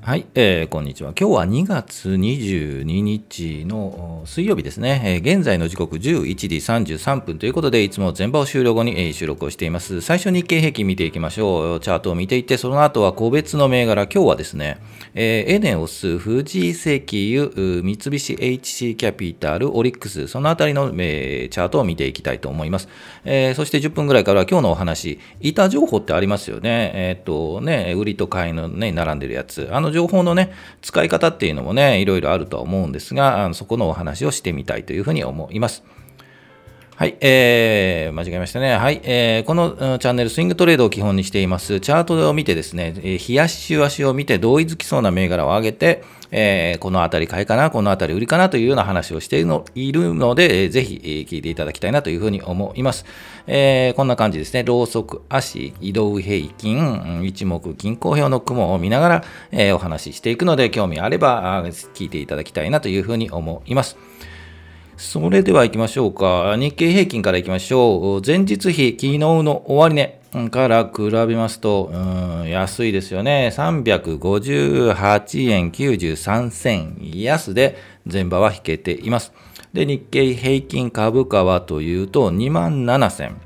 はい、えー、こんにちは。今日は2月22日の水曜日ですね。えー、現在の時刻11時33分ということで、いつも全場を終了後に、えー、収録をしています。最初日経平均見ていきましょう。チャートを見ていって、その後は個別の銘柄。今日はですね、えー、エネオス、富士石油、三菱 HC キャピタル、オリックス、そのあたりの、えー、チャートを見ていきたいと思います。えー、そして10分ぐらいから今日のお話、板情報ってありますよね。えっ、とね、売りと買いのね、並んでるやつ。あの情報のね、使い方っていうのもね、いろいろあるとは思うんですが、あのそこのお話をしてみたいというふうに思います。はい、えー、間違えましたね。はい、えー、このチャンネル、スイングトレードを基本にしています。チャートを見てですね、えー、冷やし足を見て同意づきそうな銘柄を上げて、えー、このあたり買いかな、このあたり売りかなというような話をしているのいるので、えー、ぜひ、え、聞いていただきたいなというふうに思います。えー、こんな感じですね。ローソク足、移動平均、一目均衡表の雲を見ながら、えー、お話ししていくので、興味あれば聞いていただきたいなというふうに思います。それでは行きましょうか。日経平均から行きましょう。前日比、昨日の終値から比べますと、安いですよね。358円93銭安で前場は引けています。で、日経平均株価はというと、2万7000。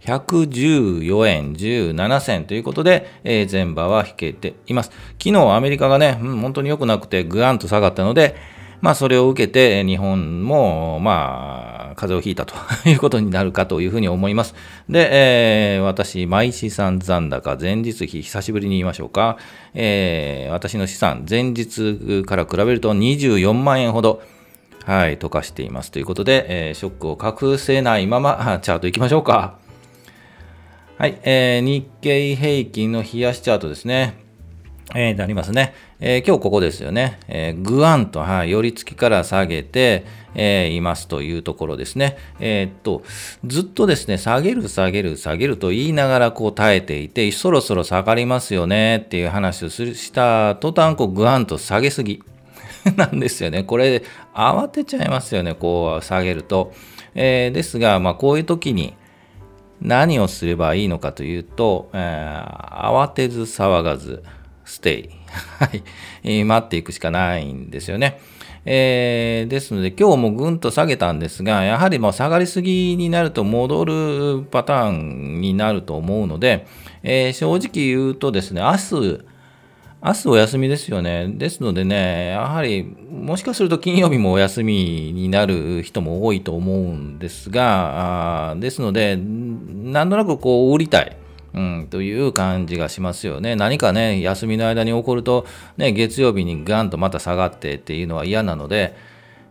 114円17銭ということで、えー、前場は引けています。昨日アメリカがね、うん、本当に良くなくてぐわんと下がったので、まあ、それを受けて、日本も、まあ、風邪をひいたと いうことになるかというふうに思います。で、えー、私、毎資産残高、前日比、久しぶりに言いましょうか。えー、私の資産、前日から比べると24万円ほど、はい、溶かしていますということで、えー、ショックを隠せないまま、チャート行きましょうか。はい、えー、日経平均の冷やしチャートですね。えー、なりますね。えー、今日ここですよね。えー、ぐわんと、はい、寄り付きから下げて、えー、いますというところですね。えー、っと、ずっとですね、下げる、下げる、下げると言いながらこう耐えていて、そろそろ下がりますよねっていう話をするした途端、こう、ぐわんと下げすぎ なんですよね。これ、慌てちゃいますよね、こう、下げると。えー、ですが、まあ、こういう時に、何をすればいいのかというと、えー、慌てず騒がず、ステイ。はい。待っていくしかないんですよね。えー、ですので、今日もぐんと下げたんですが、やはりもう下がりすぎになると戻るパターンになると思うので、えー、正直言うとですね、明日、明日お休みですよね。ですのでね、やはり、もしかすると金曜日もお休みになる人も多いと思うんですが、あですので、なんとなくこう、売りたい。うん、という感じがしますよね。何かね、休みの間に起こると、ね、月曜日にガンとまた下がってっていうのは嫌なので、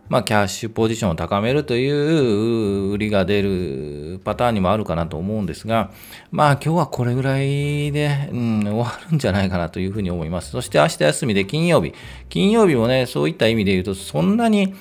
まあ、キャッシュポジションを高めるという売りが出るパターンにもあるかなと思うんですが、まあ今日はこれぐらいで、うん、終わるんじゃないかなというふうに思います。そして明日休みで金曜日。金曜日もね、そういった意味で言うと、そんなに、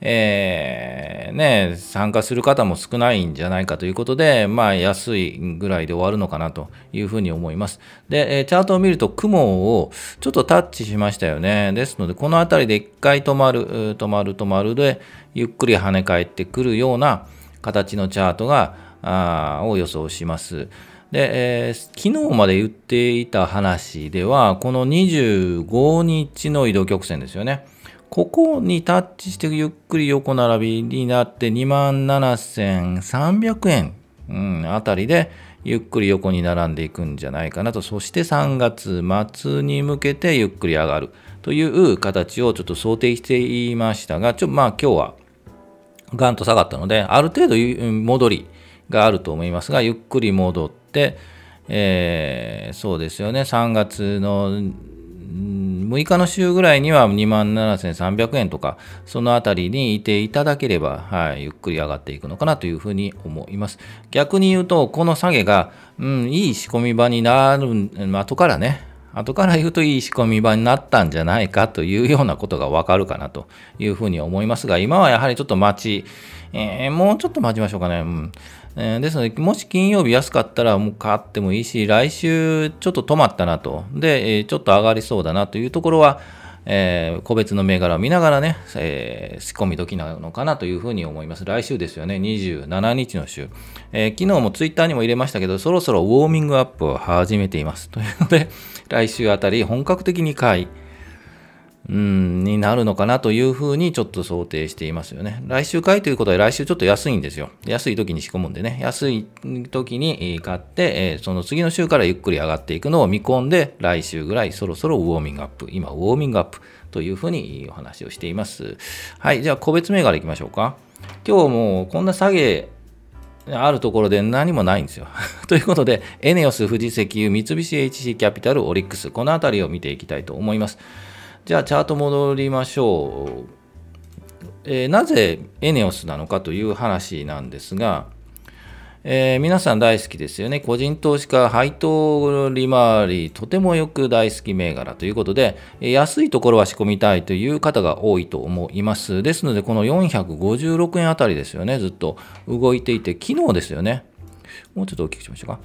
えー、ね、参加する方も少ないんじゃないかということで、まあ、安いぐらいで終わるのかなというふうに思います。で、チャートを見ると雲をちょっとタッチしましたよね。ですので、この辺りで一回止まる、止まる、止まるで、ゆっくり跳ね返ってくるような形のチャートが、あを予想します。で、えー、昨日まで言っていた話では、この25日の移動曲線ですよね。ここにタッチしてゆっくり横並びになって27,300円、あたりでゆっくり横に並んでいくんじゃないかなと。そして3月末に向けてゆっくり上がるという形をちょっと想定していましたが、ちょまあ今日はガンと下がったので、ある程度戻りがあると思いますが、ゆっくり戻って、えー、そうですよね、3月の6日の週ぐらいには2万7300円とか、そのあたりにいていただければ、はい、ゆっくり上がっていくのかなというふうに思います。逆に言うと、この下げが、うん、いい仕込み場になる、後からね、後から言うといい仕込み場になったんじゃないかというようなことがわかるかなというふうに思いますが、今はやはりちょっと待ち、えー、もうちょっと待ちましょうかね。うんえー、ですので、もし金曜日安かったらもう買ってもいいし、来週ちょっと止まったなと、で、えー、ちょっと上がりそうだなというところは、えー、個別の銘柄を見ながらね、えー、仕込み時なのかなというふうに思います。来週ですよね、27日の週。えー、昨日もツイッターにも入れましたけど、そろそろウォーミングアップを始めています。というので、来週あたり本格的に買い、うんになるのかなというふうにちょっと想定していますよね。来週買いということは来週ちょっと安いんですよ。安い時に仕込むんでね。安い時に買って、その次の週からゆっくり上がっていくのを見込んで、来週ぐらいそろそろウォーミングアップ。今、ウォーミングアップというふうにお話をしています。はい。じゃあ、個別銘柄いきましょうか。今日もこんな下げあるところで何もないんですよ。ということで、エネオス、富士石油、三菱 HC キャピタル、オリックス、このあたりを見ていきたいと思います。じゃあチャート戻りましょう。えー、なぜエネオスなのかという話なんですが、えー、皆さん大好きですよね。個人投資家、配当利回り、とてもよく大好き銘柄ということで、安いところは仕込みたいという方が多いと思います。ですので、この456円あたりですよね、ずっと動いていて、昨日ですよね。もうちょっと大きくしましょうか。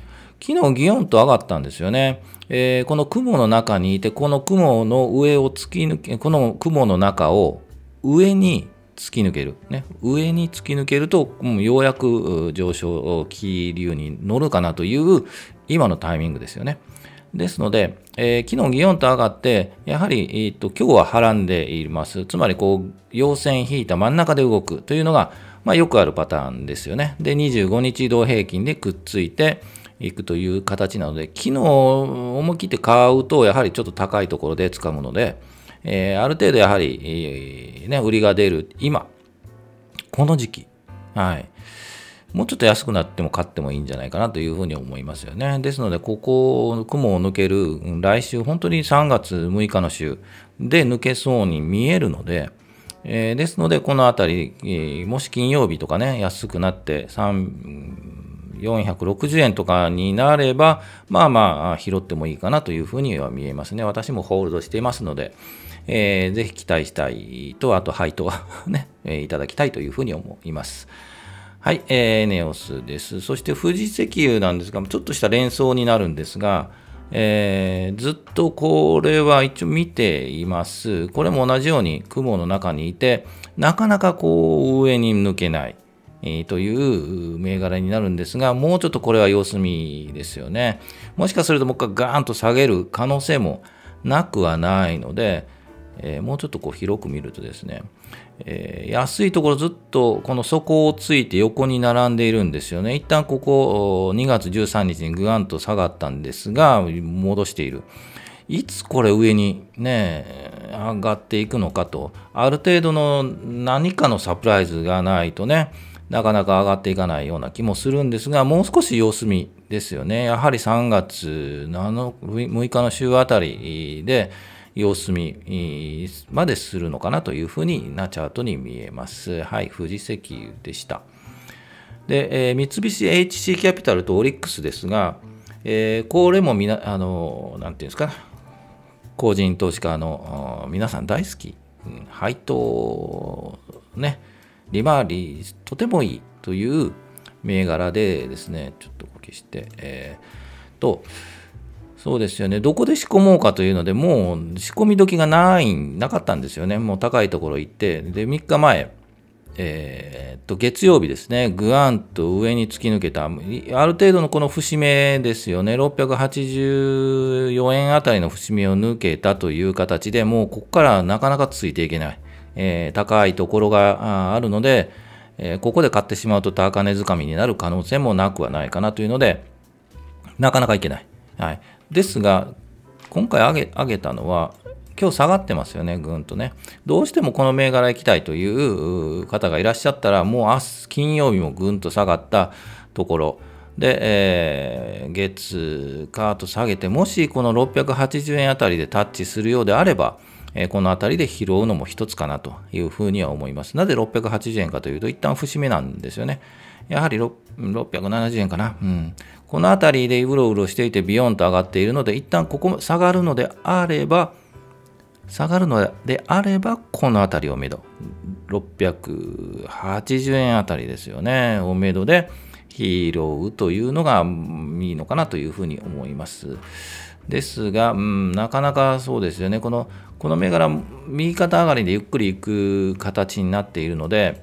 昨日ギヨンと上がったんですよね。えー、この雲の中にいて、この雲の上を突き抜け、この雲の中を上に突き抜ける。ね、上に突き抜けると、うようやく上昇気流に乗るかなという今のタイミングですよね。ですので、えー、昨日ギヨンと上がって、やはり、えー、と今日ははらんでいます。つまり、こう、陽線引いた真ん中で動くというのが、まあ、よくあるパターンですよね。で、25日移動平均でくっついて、いくという形なので、昨日思い切って買うと、やはりちょっと高いところで掴むので、えー、ある程度やはり、えー、ね、売りが出る今、この時期、はい。もうちょっと安くなっても買ってもいいんじゃないかなというふうに思いますよね。ですので、ここ、雲を抜ける、来週、本当に3月6日の週で抜けそうに見えるので、えー、ですので、このあたり、えー、もし金曜日とかね、安くなって、3 460円とかになれば、まあまあ、拾ってもいいかなというふうには見えますね。私もホールドしていますので、えー、ぜひ期待したいと、あと配当は ね、えいただきたいというふうに思います。はい、えー、ネオスです。そして富士石油なんですが、ちょっとした連想になるんですが、えー、ずっとこれは一応見ています。これも同じように雲の中にいて、なかなかこう上に抜けない。えという銘柄になるんですが、もうちょっとこれは様子見ですよね。もしかするともう一回ガーンと下げる可能性もなくはないので、えー、もうちょっとこう広く見るとですね、えー、安いところずっとこの底をついて横に並んでいるんですよね。一旦ここ2月13日にぐわんと下がったんですが、戻している。いつこれ上にね、上がっていくのかと、ある程度の何かのサプライズがないとね、なかなか上がっていかないような気もするんですが、もう少し様子見ですよね。やはり3月の6日の週あたりで様子見までするのかなというふうになチャートに見えます。はい、富士石油でした。で、えー、三菱 HC キャピタルとオリックスですが、えー、これもみな、あの、なんていうんですか、個人投資家の皆さん大好き、配当、ね、利回りとてもいいという銘柄でですね、ちょっと消して、えー、と、そうですよね、どこで仕込もうかというので、もう仕込み時がないなかったんですよね、もう高いところ行って、で、3日前、えー、っと、月曜日ですね、ぐわんと上に突き抜けた、ある程度のこの節目ですよね、684円あたりの節目を抜けたという形でもうここからなかなかついていけない。えー、高いところがあるので、えー、ここで買ってしまうと高値掴みになる可能性もなくはないかなというので、なかなかいけない。はい、ですが、今回上げ上げたのは、今日下がってますよね、ぐんとね。どうしてもこの銘柄行きたいという方がいらっしゃったら、もう明日金曜日もぐんと下がったところ、で、えー、月、カート下げて、もしこの680円あたりでタッチするようであれば、この辺りで拾うのも一つかなというふうには思います。なぜ680円かというと、一旦節目なんですよね。やはり670円かな。うん。この辺りでうろうろしていてビヨンと上がっているので、一旦ここ下がるのであれば、下がるのであれば、この辺りをめど。680円あたりですよね。おめどで拾うというのがいいのかなというふうに思います。ですが、うん、なかなかそうですよね。このこの銘柄、右肩上がりでゆっくりいく形になっているので、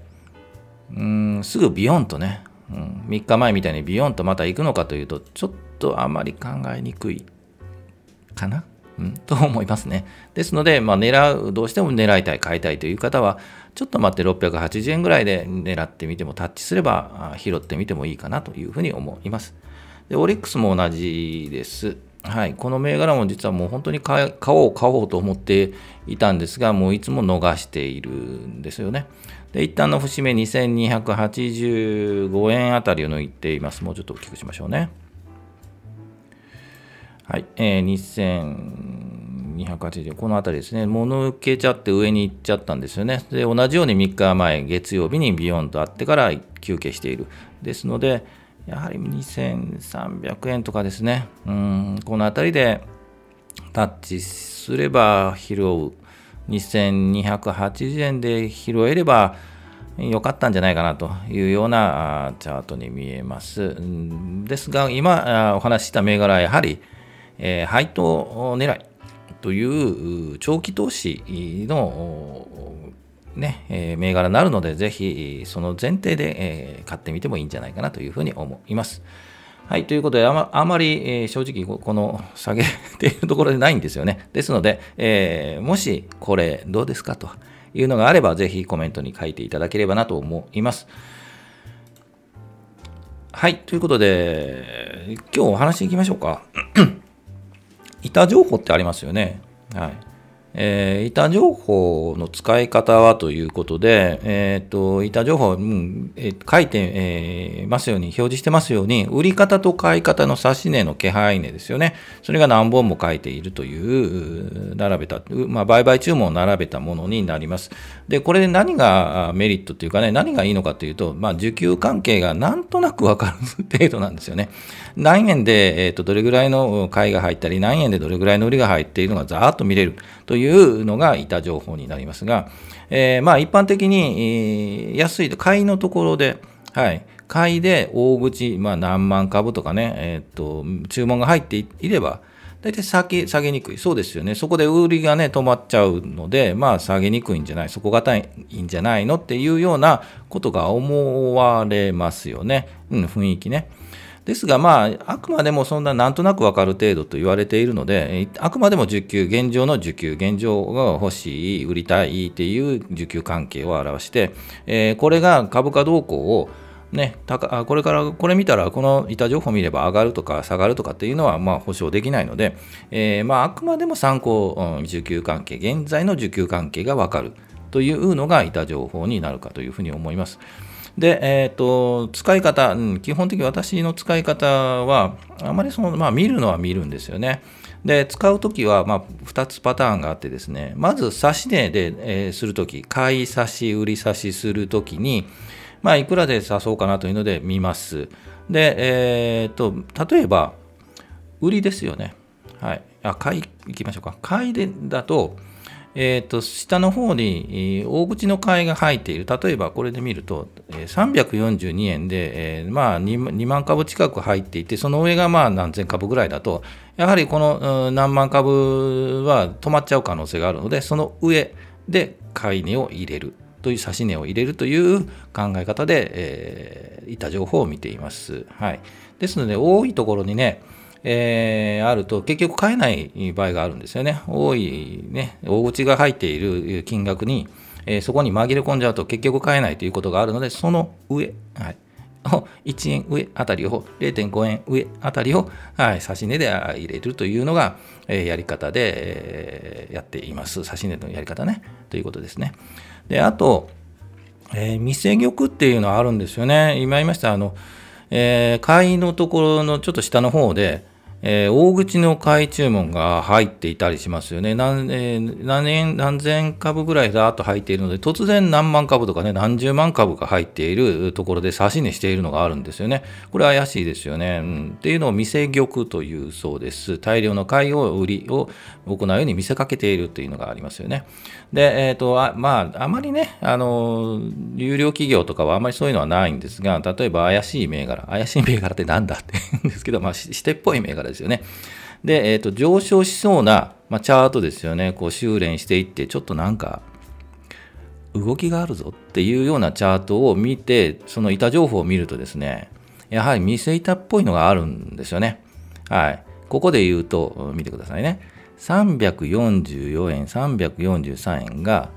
うん、すぐビヨンとね、うん、3日前みたいにビヨンとまた行くのかというと、ちょっとあまり考えにくいかな。うん、と思いますね。ですので、まあ、狙う、どうしても狙いたい、買いたいという方は、ちょっと待って680円ぐらいで狙ってみても、タッチすれば拾ってみてもいいかなというふうに思います。で、オリックスも同じです。はい、この銘柄も実はもう本当に買おう買おうと思っていたんですが、もういつも逃しているんですよね。で、一旦の節目2285円あたりを抜いています。もうちょっと大きくしましょうね。はい、えー、2280、このあたりですね、もう抜けちゃって上に行っちゃったんですよね。で、同じように3日前、月曜日にビヨンとあってから休憩している。ですので、やはり2300円とかですね、うん、この辺りでタッチすれば拾う、2280円で拾えれば良かったんじゃないかなというようなチャートに見えます。ですが、今お話しした銘柄はやはり、えー、配当狙いという長期投資のね、えー、銘柄になるので、ぜひその前提で、えー、買ってみてもいいんじゃないかなというふうに思います。はい、ということで、あまあまり、えー、正直この 下げっていうところでないんですよね。ですので、えー、もしこれどうですかというのがあれば、ぜひコメントに書いていただければなと思います。はい、ということで、今日お話いきましょうか。板情報ってありますよね。はい。えー、板情報の使い方はということで、えーと、板情報、うんえー、書いて、えー、ますように、表示してますように、売り方と買い方の指値の気配値ですよね。それが何本も書いているという、並べた、まあ、売買注文を並べたものになります。で、これで何がメリットというかね、何がいいのかというと、まあ、需給関係がなんとなくわかる程度なんですよね。何円で、えーと、どれぐらいの買いが入ったり、何円でどれぐらいの売りが入っているのがざーっと見れるといういうのが板情報になりますが、えー、まあ一般的に、安いと、買いのところで、はい、買いで大口、まあ、何万株とかね、えー、っと注文が入っていれば、大体下げ下げにくい。そうですよね。そこで売りがね、止まっちゃうので、まあ下げにくいんじゃない、底堅いんじゃないのっていうようなことが思われますよね。うん、雰囲気ね。ですが、まあ、あくまでもそんななんとなく分かる程度と言われているので、あくまでも需給、現状の需給、現状が欲しい、売りたいっていう需給関係を表して、えー、これが株価動向をね、これからこれ見たら、この板情報見れば上がるとか下がるとかっていうのはまあ保証できないので、えー、まああくまでも参考、うん、需給関係、現在の需給関係が分かるというのが板情報になるかというふうに思います。で、えーと、使い方、うん、基本的に私の使い方は、あまりその、まあ、見るのは見るんですよね。で、使うときは、まあ、2つパターンがあってですね、まず、指し値で、えー、するとき、買い差し、売り差しするときに、まあ、いくらで指そうかなというので見ます。で、えーと、例えば、売りですよね。はい。あ、買い、いきましょうか。買いでだと、えーと、下の方に大口の買いが入っている、例えばこれで見ると、342円で、えー、まあ2、万株近く入っていて、その上がまあ何千株ぐらいだと、やはりこの何万株は止まっちゃう可能性があるので、その上で買い値を入れるという、指し値を入れるという考え方で、えー、いた情報を見ています。はい、ですので、多いところにね、えー、あると結局買えない場合があるんですよね。多いね、大口が入っている金額に、えー、そこに紛れ込んじゃうと結局買えないということがあるので、その上、はい、1円上あたりを、0.5円上あたりを、はい、指値で入れるというのが、えー、やり方で、えー、やっています。指値のやり方ね、ということですね。で、あと、えー、店玉っていうのはあるんですよね。今言いました、あの、えー、買いのところのちょっと下の方で、えー、大口の買い注文が入っていたりしますよね。何,、えー、何円何千株ぐらいだと入っているので、突然何万株とかね、何十万株が入っているところで指し値しているのがあるんですよね。これ怪しいですよね。うん、っていうのを見せ玉というそうです。大量の買いを売りを行うように見せかけているというのがありますよね。で、えっ、ー、と、あまあ、あまりね、あの、有料企業とかはあまりそういうのはないんですが、例えば怪しい銘柄、怪しい銘柄ってなんだって言うんですけど、まあ、してっぽい銘柄ですよね。で、えっ、ー、と、上昇しそうな、まあ、チャートですよね。こう、修練していって、ちょっとなんか、動きがあるぞっていうようなチャートを見て、その板情報を見るとですね、やはり見せ板っぽいのがあるんですよね。はい。ここで言うと、見てくださいね。344円、343円が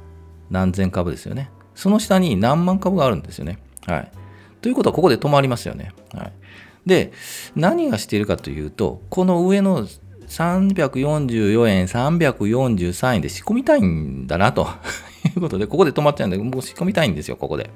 何千株ですよね。その下に何万株があるんですよね。はい。ということは、ここで止まりますよね。はい。で、何がしているかというと、この上の344円、343円で仕込みたいんだなと いうことで、ここで止まっちゃうんで、もう仕込みたいんですよ、ここで。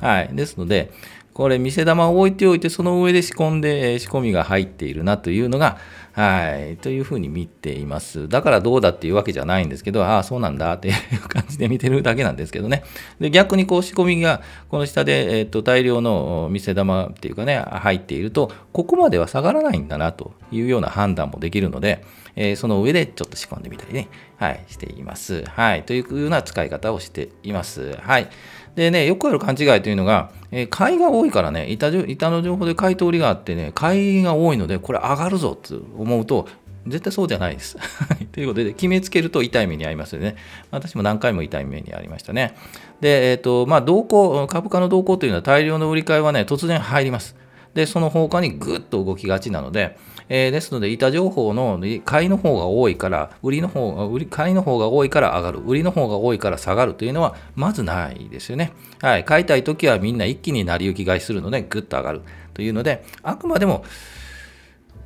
はい。ですので、これ、見せ玉を置いておいて、その上で仕込んで、仕込みが入っているなというのが、はい、というふうに見ています。だからどうだっていうわけじゃないんですけど、ああ、そうなんだっていう感じで見てるだけなんですけどね。で逆にこう仕込みが、この下で、えー、と大量の見せ玉っていうかね、入っていると、ここまでは下がらないんだなというような判断もできるので、えー、その上でちょっと仕込んでみたりね、はい、しています。はい、というような使い方をしています。はい。でね、よくある勘違いというのが、え、買いが多いからね板、板の情報で買い通りがあってね、買いが多いので、これ上がるぞって思うと、絶対そうじゃないです。ということで、決めつけると痛い目に遭いますよね。私も何回も痛い目に遭いましたね。で、えっ、ー、と、まあ、動向、株価の動向というのは大量の売り買いはね、突然入ります。で、その方向にぐっと動きがちなので、えー、ですので、板情報の買いの方が多いから、売りの方が、売り、買いの方が多いから上がる、売りの方が多いから下がるというのは、まずないですよね。はい。買いたいときはみんな一気に成り行き買いするので、ぐっと上がるというので、あくまでも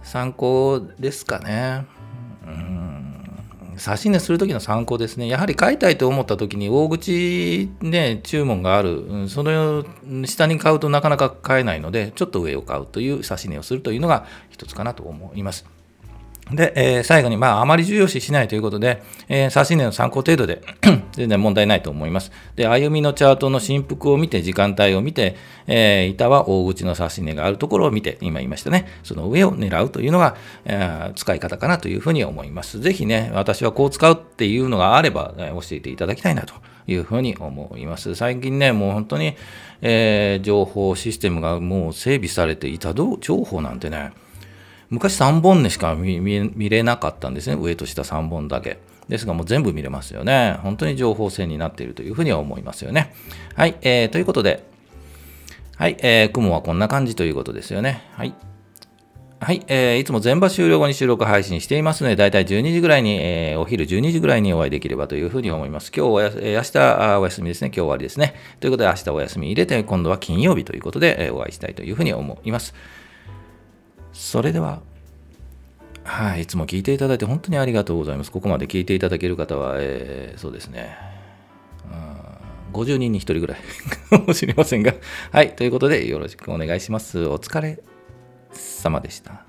参考ですかね。うん指値する時の参考ですね。やはり買いたいと思った時に大口で注文がある、その下に買うとなかなか買えないので、ちょっと上を買うという指値をするというのが一つかなと思います。で、えー、最後に、まあ、あまり重要視しないということで、えー、指値の参考程度で 全然問題ないと思います。で、歩みのチャートの振幅を見て、時間帯を見て、えー、板は大口の指値があるところを見て、今言いましたね、その上を狙うというのが、えー、使い方かなというふうに思います。ぜひね、私はこう使うっていうのがあれば、え、教えていただきたいなというふうに思います。最近ね、もう本当に、えー、情報システムがもう整備されて、板情報なんてね、昔3本でしか見れなかったんですね。上と下3本だけ。ですがもう全部見れますよね。本当に情報戦になっているというふうには思いますよね。はい、えー、ということで、はい、えー、雲はこんな感じということですよね。はい。はい、えー、いつも全場終了後に収録配信していますので、だいたい12時ぐらいに、えー、お昼12時ぐらいにお会いできればというふうに思います。今日は、えー、明日お休みですね。今日終わりですね。ということで、明日お休み入れて、今度は金曜日ということで、えー、お会いしたいというふうに思います。それでは、はい、いつも聞いていただいて本当にありがとうございます。ここまで聞いていただける方は、えー、そうですね、うん、50人に1人ぐらい かもしれませんが、はい、ということでよろしくお願いします。お疲れ様でした。